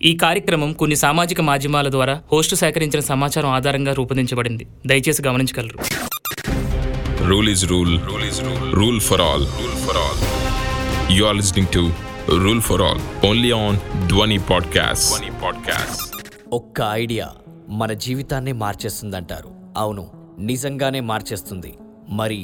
ఈ కార్యక్రమం కొన్ని సామాజిక మాధ్యమాల ద్వారా హోస్టు సేకరించిన సమాచారం ఆధారంగా రూపొందించబడింది దయచేసి గమనించగలరు Rule is rule. Rule is rule. Rule for all. Rule for all. You are listening to Rule for All only on Dwani Podcast. Dwani Podcast. ఒక్క ఐడియా మన జీవితాన్ని మార్చేస్తుందంటారు అవును నిజంగానే మార్చేస్తుంది మరి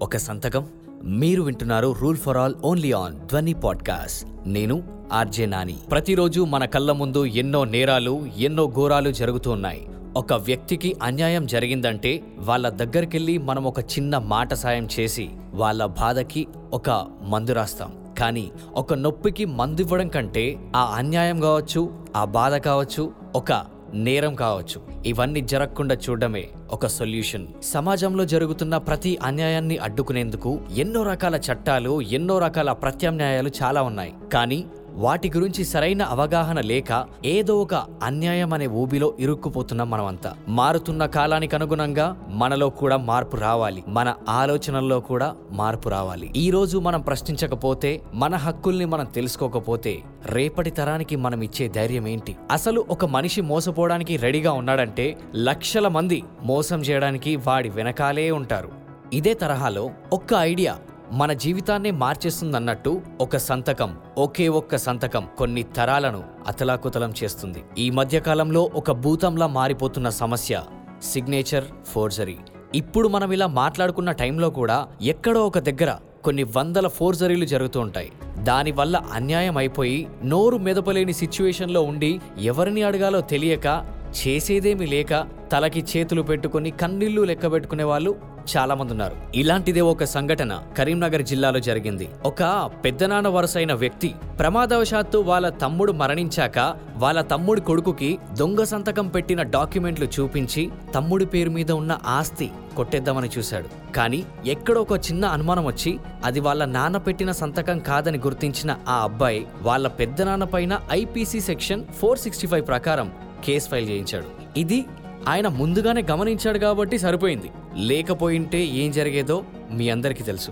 ఒక సంతకం మీరు వింటున్నారు rule for all only on Dhwani podcast. నేను ఆర్జే నాని. ప్రతిరోజు మన కళ్ళ ముందు ఎన్నో నేరాలు ఎన్నో ఘోరాలు జరుగుతూ ఉన్నాయి. ఒక వ్యక్తికి అన్యాయం జరిగిందంటే వాళ్ళ దగ్గరికెళ్ళి మనం ఒక చిన్న మాట సాయం చేసి వాళ్ళ బాధకి ఒక మందు రాస్తాం. కానీ ఒక నొప్పికి మందు ఇవ్వడం కంటే ఆ అన్యాయం కావచ్చు ఆ బాధ కావచ్చు ఒక నేరం కావచ్చు. ఇవన్నీ జరగకుండా చూడడమే ఒక సొల్యూషన్. సమాజంలో జరుగుతున్న ప్రతి అన్యాయాన్ని అడ్డుకునేందుకు ఎన్నో రకాల చట్టాలు ఎన్నో రకాల ప్రత్యామ్నాయాలు చాలా ఉన్నాయి. కానీ వాటి గురించి సరైన అవగాహన లేక ఏదో ఒక అన్యాయం అనే ఊబిలో ఇరుక్కుపోతున్నాం మనమంతా. మారుతున్న కాలానికి అనుగుణంగా మనలో కూడా మార్పు రావాలి. మన ఆలోచనల్లో కూడా మార్పు రావాలి. ఈ రోజు మనం ప్రశ్నించకపోతే మన హక్కుల్ని మనం తెలుసుకోకపోతే రేపటి తరానికి మనం ఇచ్చే ధైర్యం ఏంటి? అసలు ఒక మనిషి మోసపోవడానికి రెడీగా ఉన్నాడంటే లక్షల మంది మోసం చేయడానికి వాడి వెనకాలే ఉంటారు. ఇదే తరహాలో ఒక్క ఐడియా. మన జీవితాన్ని మార్చేస్తుందన్నట్టు ఒక సంతకం ఒకే ఒక్క సంతకం కొన్ని తరాలను అతలాకుతలం చేస్తుంది. ఈ మధ్యకాలంలో ఒక భూతంలా మారిపోతున్న సమస్య సిగ్నేచర్ ఫోర్జరీ ఇప్పుడు మనం ఇలా మాట్లాడుకున్న టైంలో కూడా ఎక్కడో ఒక దగ్గర కొన్ని వందల ఫోర్జరీలు జరుగుతూ ఉంటాయి. దానివల్ల అన్యాయం అయిపోయి నోరు మెదపలేని సిచ్యువేషన్లో ఉండి ఎవరిని అడగాలో తెలియక చేసేదేమీ లేక తలకి చేతులు పెట్టుకుని కన్నీళ్ళు లెక్క పెట్టుకునే వాళ్ళు చాలా మంది ఉన్నారు ఇలాంటిదే ఒక సంఘటన కరీంనగర్ జిల్లాలో జరిగింది. ఒక పెద్దనాన్న వరుసైన వ్యక్తి ప్రమాదవశాత్తు వాళ్ళ తమ్ముడు మరణించాక వాళ్ళ తమ్ముడి కొడుకుకి దొంగ సంతకం పెట్టిన డాక్యుమెంట్లు చూపించి తమ్ముడి పేరు మీద ఉన్న ఆస్తి కొట్టేద్దామని చూశాడు. కానీ ఎక్కడో ఒక చిన్న అనుమానం వచ్చి అది వాళ్ళ నాన్న పెట్టిన సంతకం కాదని గుర్తించిన ఆ అబ్బాయి వాళ్ళ పెద్దనాన్న పైన IPC section four sixty five ప్రకారం కేసు ఫైల్ చేయించాడు. ఇది ఆయన ముందుగానే గమనించాడు కాబట్టి సరిపోయింది. లేకపోయింటే ఏం జరిగేదో మీ అందరికీ తెలుసు.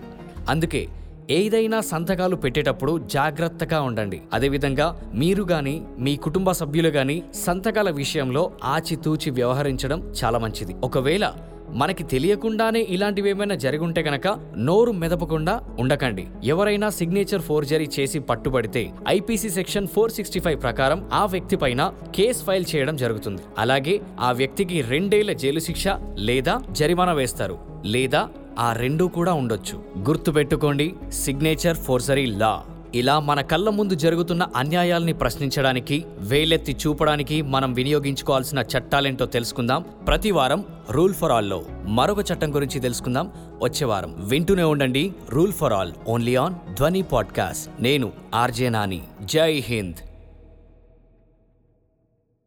అందుకే ఏదైనా సంతకాలు పెట్టేటప్పుడు జాగ్రత్తగా ఉండండి. అదేవిధంగా మీరు కానీ మీ కుటుంబ సభ్యులు కానీ సంతకాల విషయంలో ఆచితూచి వ్యవహరించడం చాలా మంచిది. ఒకవేళ మనకి తెలియకుండానే ఇలాంటివి ఏమైనా జరుగుంటే గనక నోరు మెదపకుండా ఉండకండి. ఎవరైనా సిగ్నేచర్ ఫోర్జరీ చేసి పట్టుబడితే IPC section four sixty five ప్రకారం ఆ వ్యక్తి పైన కేస్ ఫైల్ చేయడం జరుగుతుంది. అలాగే ఆ వ్యక్తికి రెండేళ్ళ జైలు శిక్ష లేదా జరిమానా వేస్తారు. లేదా ఆ రెండూ కూడా ఉండొచ్చు. గుర్తుపెట్టుకోండి సిగ్నేచర్ ఫోర్జరీ లా ఇలా మన కళ్ళ ముందు జరుగుతున్న అన్యాయాల్ని ప్రశ్నించడానికి వేలెత్తి చూపడానికి మనం వినియోగించుకోవాల్సిన చట్టాలేంటో తెలుసుకుందాం. ప్రతి వారం రూల్ ఫర్ ఆల్లో మరొక చట్టం గురించి తెలుసుకుందాం. వచ్చే వారం వింటూనే ఉండండి rule for all only on Dhwani podcast. నేను ఆర్జే నాని. జై హింద్.